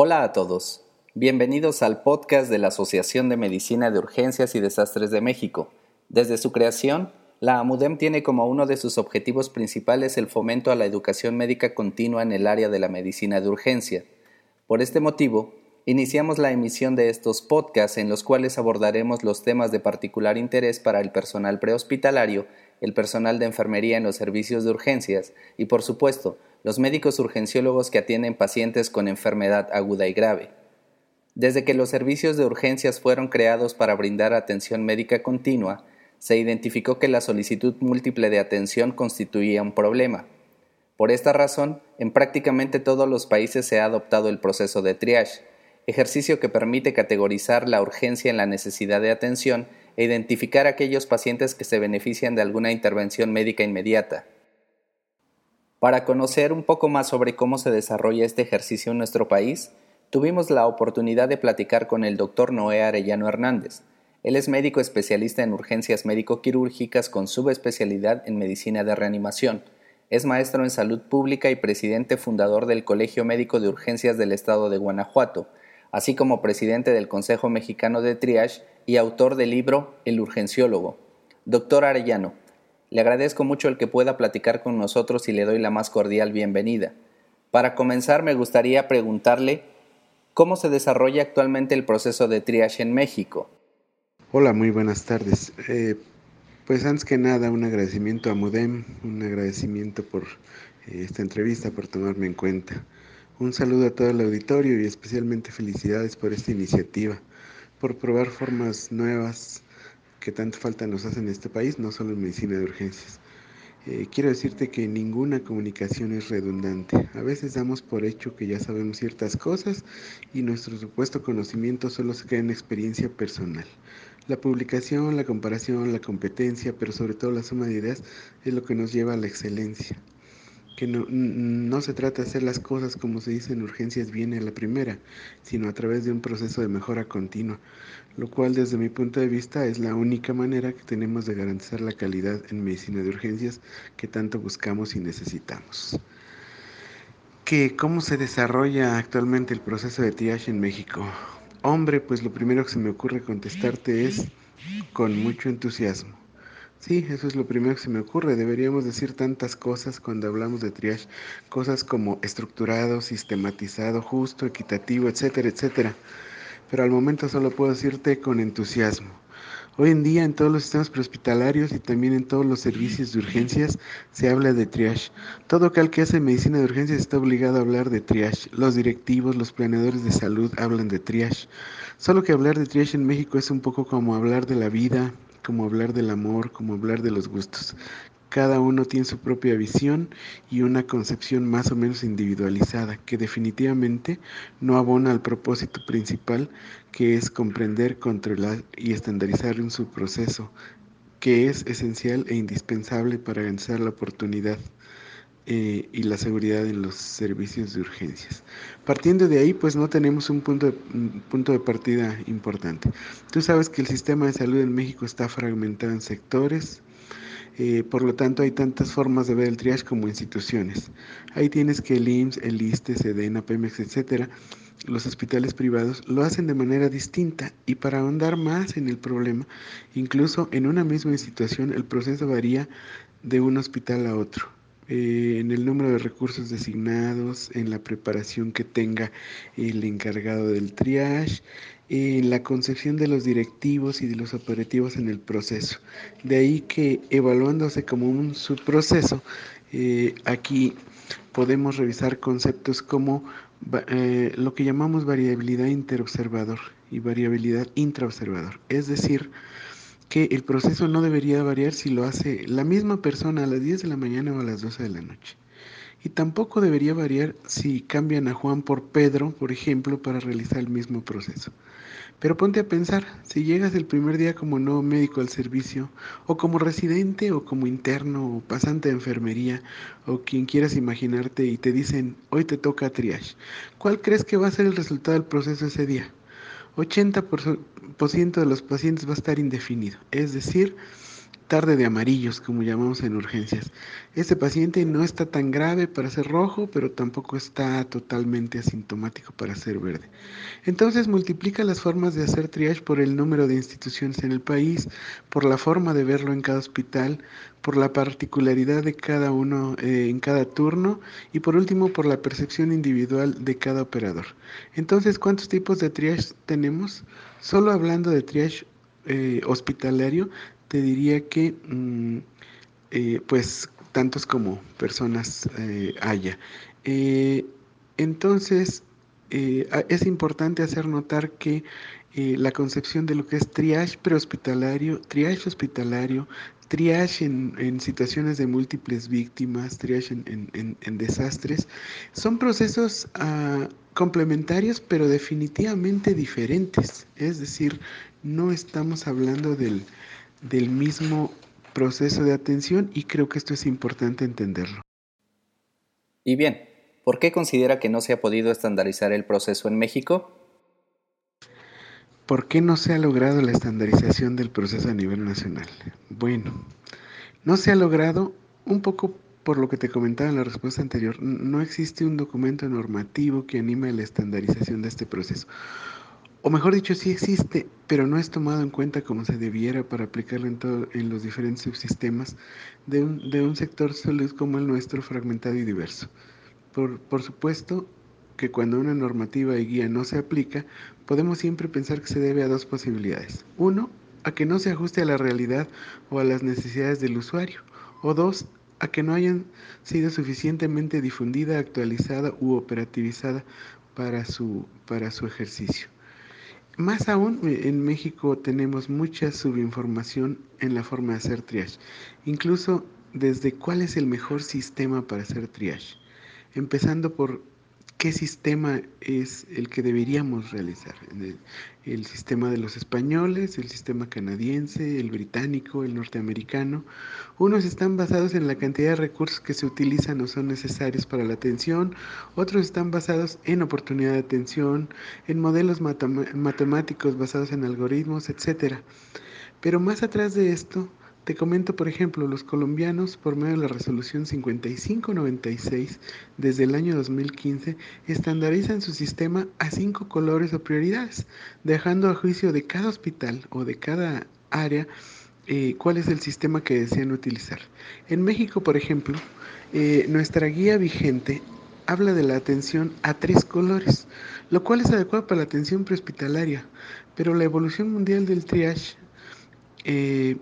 Hola a todos. Bienvenidos al podcast de la Asociación de Medicina de Urgencias y Desastres de México. Desde su creación, la AMUDEM tiene como uno de sus objetivos principales el fomento a la educación médica continua en el área de la medicina de urgencia. Por este motivo, iniciamos la emisión de estos podcasts en los cuales abordaremos los temas de particular interés para el personal prehospitalario, el personal de enfermería en los servicios de urgencias y, por supuesto, los médicos urgenciólogos que atienden pacientes con enfermedad aguda y grave. Desde que los servicios de urgencias fueron creados para brindar atención médica continua, se identificó que la solicitud múltiple de atención constituía un problema. Por esta razón, en prácticamente todos los países se ha adoptado el proceso de triage, ejercicio que permite categorizar la urgencia en la necesidad de atención e identificar aquellos pacientes que se benefician de alguna intervención médica inmediata. Para conocer un poco más sobre cómo se desarrolla este ejercicio en nuestro país, tuvimos la oportunidad de platicar con el doctor Noé Arellano Hernández. Él es médico especialista en urgencias médico-quirúrgicas con subespecialidad en medicina de reanimación. Es maestro en salud pública y presidente fundador del Colegio Médico de Urgencias del Estado de Guanajuato, así como presidente del Consejo Mexicano de Triage y autor del libro El Urgenciólogo. Doctor Arellano, le agradezco mucho el que pueda platicar con nosotros y le doy la más cordial bienvenida. Para comenzar, me gustaría preguntarle ¿Cómo se desarrolla actualmente el proceso de triage en México? Hola, muy buenas tardes. Eh, pues antes que nada, un agradecimiento a Mudem, un agradecimiento por eh, esta entrevista, por tomarme en cuenta. Un saludo a todo el auditorio y especialmente felicidades por esta iniciativa, por probar formas nuevas que tanto falta nos hacen en este país, no solo en medicina de urgencias. Eh, quiero decirte que ninguna comunicación es redundante. A veces damos por hecho que ya sabemos ciertas cosas y nuestro supuesto conocimiento solo se queda en experiencia personal. La publicación, la comparación, la competencia, pero sobre todo la suma de ideas es lo que nos lleva a la excelencia que no, no, se trata de hacer las cosas como se dice en urgencias bien a la primera, sino a través de un proceso de mejora continua, lo cual desde mi punto de vista es la única manera que tenemos de garantizar la calidad en medicina de urgencias que tanto buscamos y necesitamos. ¿Qué, ¿Cómo se desarrolla actualmente el proceso de triage en México? Hombre, pues lo primero que se me ocurre contestarte es con mucho entusiasmo. Sí, eso es lo primero que se me ocurre. Deberíamos decir tantas cosas cuando hablamos de triage, cosas como estructurado, sistematizado, justo, equitativo, etcétera, etcétera. Pero al momento solo puedo decirte con entusiasmo. Hoy en día en todos los sistemas prehospitalarios y también en todos los servicios de urgencias se habla de triage. Todo aquel que hace medicina de urgencias está obligado a hablar de triage. Los directivos, los planeadores de salud hablan de triage. Solo que hablar de triage en México es un poco como hablar de la vida, como hablar del amor, como hablar de los gustos. Cada uno tiene su propia visión y una concepción más o menos individualizada que definitivamente no abona al propósito principal que es comprender, controlar y estandarizar en su proceso, que es esencial e indispensable para garantizar la oportunidad eh, y la seguridad en los servicios de urgencias. Partiendo de ahí, pues no tenemos un punto de, partida importante. Tú sabes que el sistema de salud en México está fragmentado en sectores, eh, por lo tanto, hay tantas formas de ver el triage como instituciones. Ahí tienes que el IMSS, el ISTE, SEDENA, PEMEX, etcétera, los hospitales privados lo hacen de manera distinta y para ahondar más en el problema, incluso en una misma institución el proceso varía de un hospital a otro. Eh, en el número de recursos designados, en la preparación que tenga el encargado del triage, en la concepción de los directivos y de los operativos en el proceso. De ahí que evaluándose como un subproceso, eh, aquí podemos revisar conceptos como eh, lo que llamamos variabilidad interobservador y variabilidad intraobservador. Es decir, que el proceso no debería variar si lo hace la misma persona a las 10 de la mañana o a las 12 de la noche. Y tampoco debería variar si cambian a Juan por Pedro, por ejemplo, para realizar el mismo proceso. Pero ponte a pensar, si llegas el primer día como nuevo médico al servicio, o como residente, o como interno, o pasante de enfermería, o quien quieras imaginarte, y te dicen, hoy te toca triage, ¿cuál crees que va a ser el resultado del proceso ese día? 80% de los pacientes va a estar indefinido, es decir, tarde de amarillos, como llamamos en urgencias. Este paciente no está tan grave para ser rojo, pero tampoco está totalmente asintomático para ser verde. Entonces multiplica las formas de hacer triage por el número de instituciones en el país, por la forma de verlo en cada hospital, por la particularidad de cada uno eh, en cada turno y por último por la percepción individual de cada operador. Entonces, ¿cuántos tipos de triage tenemos? Solo hablando de triage eh, hospitalario, te diría que mm, eh, pues tantos como personas eh, haya. Eh, entonces, es importante hacer notar que la concepción de lo que es triage prehospitalario, triage hospitalario, triage en, situaciones de múltiples víctimas, triage en, desastres, son procesos ah, complementarios pero definitivamente diferentes. Es decir, no estamos hablando del, del mismo proceso de atención y creo que esto es importante entenderlo. Y bien, ¿por qué considera que no se ha podido estandarizar el proceso en México? ¿Por qué no se ha logrado la estandarización del proceso a nivel nacional? Bueno, no se ha logrado un poco por lo que te comentaba en la respuesta anterior. No existe un documento normativo que anime la estandarización de este proceso o mejor dicho, sí existe, pero no es tomado en cuenta como se debiera para aplicarlo en, todo, en los diferentes subsistemas de un, de un sector salud como el nuestro, fragmentado y diverso. Por, por supuesto que cuando una normativa y guía no se aplica, podemos siempre pensar que se debe a dos posibilidades. Uno, a que no se ajuste a la realidad o a las necesidades del usuario. O dos, a que no hayan sido suficientemente difundida, actualizada u operativizada para su, para su ejercicio. Más aún, eh, en México tenemos mucha subinformación en la forma de hacer triage, incluso desde cuál es el mejor sistema para hacer triage, empezando por qué sistema es el que deberíamos realizar. El, sistema de los españoles, el sistema canadiense, el británico, el norteamericano. Unos están basados en la cantidad de recursos que se utilizan o son necesarios para la atención, otros están basados en oportunidad de atención, en modelos matemáticos basados en algoritmos, etc. Pero más atrás de esto, te comento, por ejemplo, los colombianos, por medio de la resolución 5596 desde el año 2015, estandarizan su sistema a cinco colores o prioridades, dejando a juicio de cada hospital o de cada área eh, cuál es el sistema que desean utilizar. En México, por ejemplo, eh, nuestra guía vigente habla de la atención a tres colores, lo cual es adecuado para la atención prehospitalaria, pero la evolución mundial del triage eh,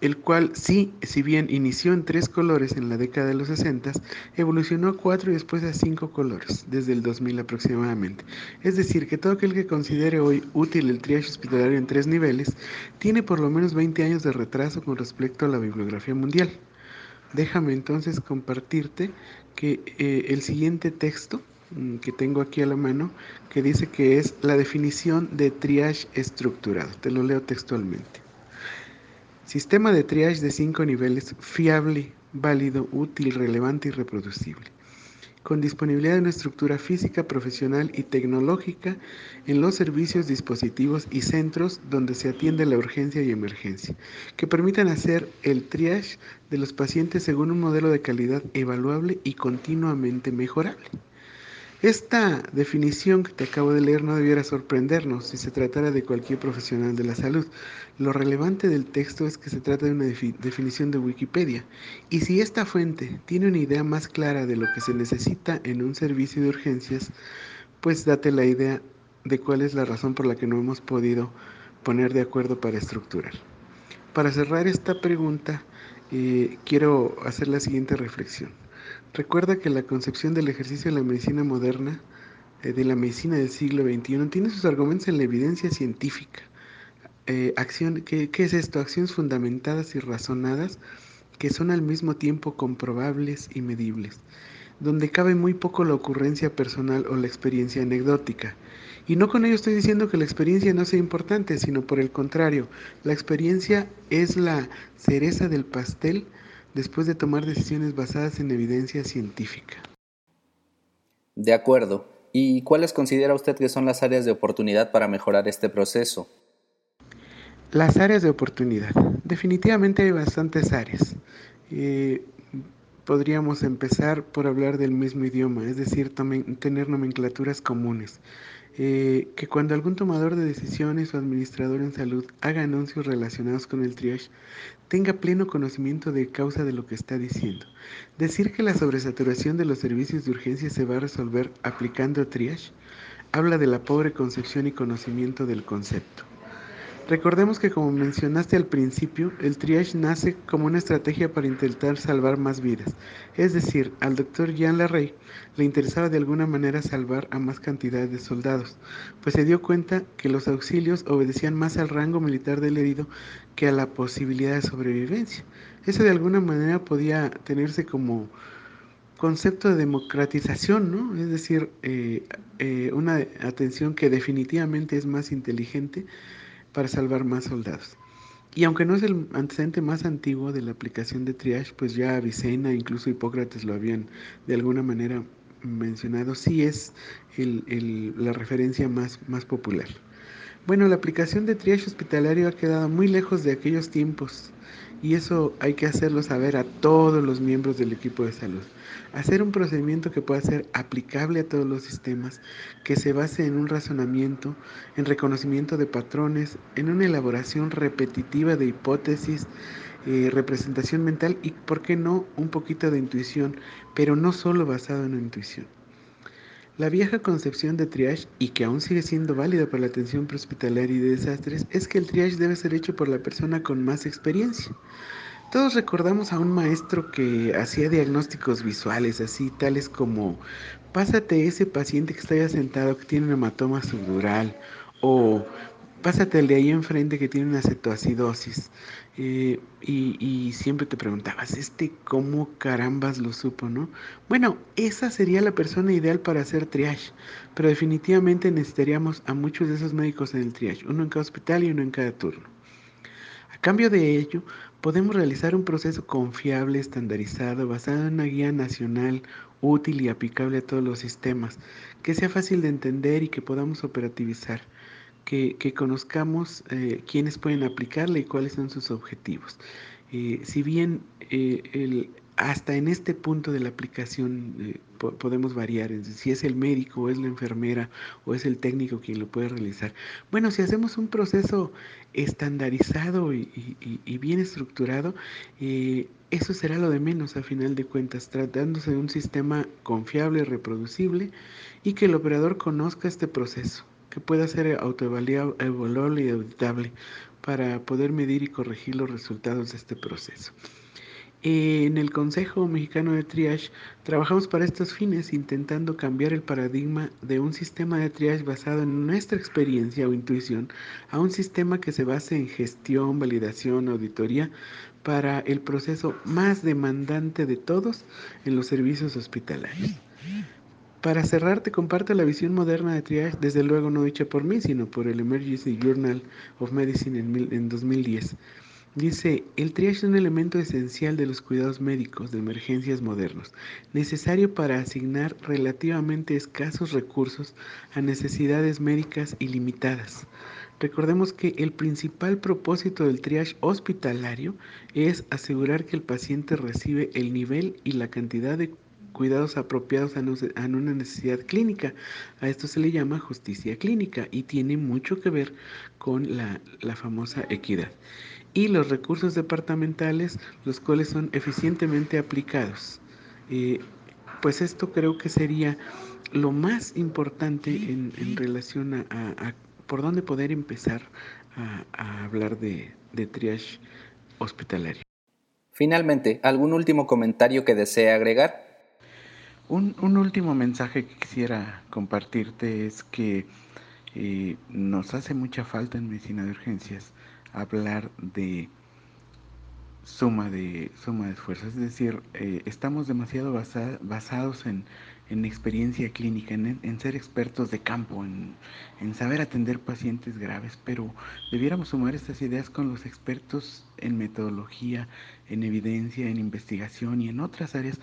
el cual sí, si bien inició en tres colores en la década de los 60, evolucionó a cuatro y después a cinco colores, desde el 2000 aproximadamente. Es decir, que todo aquel que considere hoy útil el triage hospitalario en tres niveles, tiene por lo menos 20 años de retraso con respecto a la bibliografía mundial. Déjame entonces compartirte que eh, el siguiente texto mm, que tengo aquí a la mano, que dice que es la definición de triage estructurado. Te lo leo textualmente. Sistema de triage de cinco niveles fiable, válido, útil, relevante y reproducible. Con disponibilidad de una estructura física, profesional y tecnológica en los servicios, dispositivos y centros donde se atiende la urgencia y emergencia, que permitan hacer el triage de los pacientes según un modelo de calidad evaluable y continuamente mejorable. Esta definición que te acabo de leer no debiera sorprendernos si se tratara de cualquier profesional de la salud. Lo relevante del texto es que se trata de una definición de Wikipedia. Y si esta fuente tiene una idea más clara de lo que se necesita en un servicio de urgencias, pues date la idea de cuál es la razón por la que no hemos podido poner de acuerdo para estructurar. Para cerrar esta pregunta, quiero hacer la siguiente reflexión. Recuerda que la concepción del ejercicio de la medicina moderna, eh, de la medicina del siglo XXI, tiene sus argumentos en la evidencia científica. Eh, acción, ¿qué, ¿Qué es esto? Acciones fundamentadas y razonadas que son al mismo tiempo comprobables y medibles, donde cabe muy poco la ocurrencia personal o la experiencia anecdótica. Y no con ello estoy diciendo que la experiencia no sea importante, sino por el contrario, la experiencia es la cereza del pastel después de tomar decisiones basadas en evidencia científica. De acuerdo. ¿Y cuáles considera usted que son las áreas de oportunidad para mejorar este proceso? Las áreas de oportunidad. Definitivamente hay bastantes áreas. Eh, podríamos empezar por hablar del mismo idioma, es decir, tener nomenclaturas comunes. Eh, que cuando algún tomador de decisiones o administrador en salud haga anuncios relacionados con el triage, tenga pleno conocimiento de causa de lo que está diciendo. Decir que la sobresaturación de los servicios de urgencia se va a resolver aplicando triage habla de la pobre concepción y conocimiento del concepto. Recordemos que como mencionaste al principio, el triage nace como una estrategia para intentar salvar más vidas. Es decir, al doctor Jean Larrey le interesaba de alguna manera salvar a más cantidad de soldados, pues se dio cuenta que los auxilios obedecían más al rango militar del herido que a la posibilidad de sobrevivencia. Eso de alguna manera podía tenerse como concepto de democratización, ¿no? Es decir, eh, eh, una atención que definitivamente es más inteligente para salvar más soldados. Y aunque no es el antecedente más antiguo de la aplicación de triage, pues ya Avicena, incluso Hipócrates lo habían de alguna manera mencionado, sí es la referencia más, más popular. Bueno, la aplicación de triage hospitalario ha quedado muy lejos de aquellos tiempos y eso hay que hacerlo saber a todos los miembros del equipo de salud. Hacer un procedimiento que pueda ser aplicable a todos los sistemas, que se base en un razonamiento, en reconocimiento de patrones, en una elaboración repetitiva de hipótesis, eh, representación mental y, ¿por qué no?, un poquito de intuición, pero no solo basado en la intuición. La vieja concepción de triage, y que aún sigue siendo válida para la atención prehospitalaria y de desastres, es que el triage debe ser hecho por la persona con más experiencia. Todos recordamos a un maestro que hacía diagnósticos visuales, así tales como pásate ese paciente que está ya sentado que tiene un hematoma subdural o pásate el de ahí enfrente que tiene una cetoacidosis. Eh, y, siempre te preguntabas, ¿este cómo carambas lo supo, no? Bueno, esa sería la persona ideal para hacer triage, pero definitivamente necesitaríamos a muchos de esos médicos en el triage, uno en cada hospital y uno en cada turno. A cambio de ello, podemos realizar un proceso confiable, estandarizado, basado en una guía nacional útil y aplicable a todos los sistemas, que sea fácil de entender y que podamos operativizar que, conozcamos eh, quiénes pueden aplicarle y cuáles son sus objetivos. Eh, si bien eh, hasta en este punto de la aplicación podemos variar, si es el médico o es la enfermera o es el técnico quien lo puede realizar. Bueno, si hacemos un proceso estandarizado y, bien estructurado, eso será lo de menos a final de cuentas, tratándose de un sistema confiable, reproducible y que el operador conozca este proceso que pueda ser autoevaluable y auditable para poder medir y corregir los resultados de este proceso. En el Consejo Mexicano de Triage trabajamos para estos fines intentando cambiar el paradigma de un sistema de triage basado en nuestra experiencia o intuición a un sistema que se base en gestión, validación, auditoría para el proceso más demandante de todos en los servicios hospitalarios. Para cerrar, te comparto la visión moderna de triage, desde luego no dicha por mí, sino por el Emergency Journal of Medicine en, 2010. Dice, el triage es un elemento esencial de los cuidados médicos de emergencias modernos, necesario para asignar relativamente escasos recursos a necesidades médicas ilimitadas. Recordemos que el principal propósito del triage hospitalario es asegurar que el paciente recibe el nivel y la cantidad de cuidados apropiados a, una necesidad clínica. A esto se le llama justicia clínica y tiene mucho que ver con la, famosa equidad. Y los recursos departamentales, los cuales son eficientemente aplicados. Eh, pues esto creo que sería lo más importante en, relación a, por dónde poder empezar a, hablar de, de triage hospitalario. Finalmente, ¿algún último comentario que desee agregar? Un, un, último mensaje que quisiera compartirte es que eh, nos hace mucha falta en medicina de urgencias hablar de suma de suma de esfuerzos, es decir, eh, estamos demasiado basados en, en, experiencia clínica, en, en, ser expertos de campo, en, en saber atender pacientes graves, pero debiéramos sumar estas ideas con los expertos en metodología, en evidencia, en investigación y en otras áreas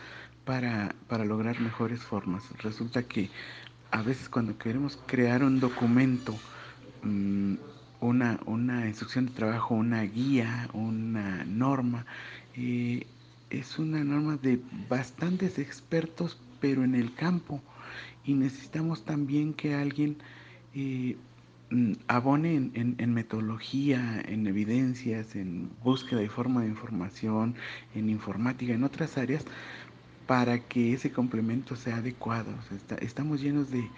para, para lograr mejores formas. Resulta que a veces cuando queremos crear un documento, mm, una, una, instrucción de trabajo, una guía, una norma, eh, es una norma de bastantes expertos, pero en el campo. Y necesitamos también que alguien eh, mm, abone en, metodología, en evidencias, en búsqueda y forma de información, en informática, en otras áreas, para que ese complemento sea adecuado. estamos llenos de,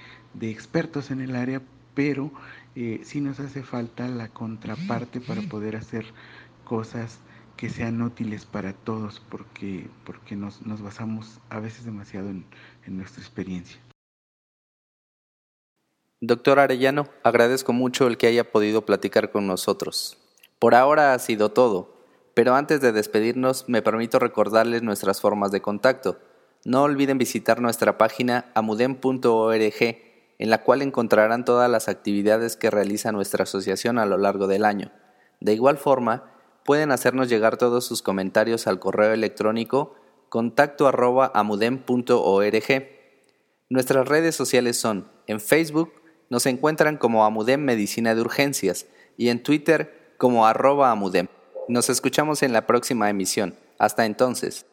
expertos en el área, pero eh, sí nos hace falta la contraparte para poder hacer cosas que sean útiles para todos, porque, porque nos, basamos a veces demasiado en, en nuestra experiencia. Doctor Arellano, agradezco mucho el que haya podido platicar con nosotros. Por ahora ha sido todo, pero antes de despedirnos me permito recordarles nuestras formas de contacto. No olviden visitar nuestra página amudem.org, en la cual encontrarán todas las actividades que realiza nuestra asociación a lo largo del año. De igual forma, pueden hacernos llegar todos sus comentarios al correo electrónico contacto Nuestras redes sociales son en Facebook nos encuentran como Amudem Medicina de Urgencias y en Twitter como arroba Amudem. Nos escuchamos en la próxima emisión. Hasta entonces.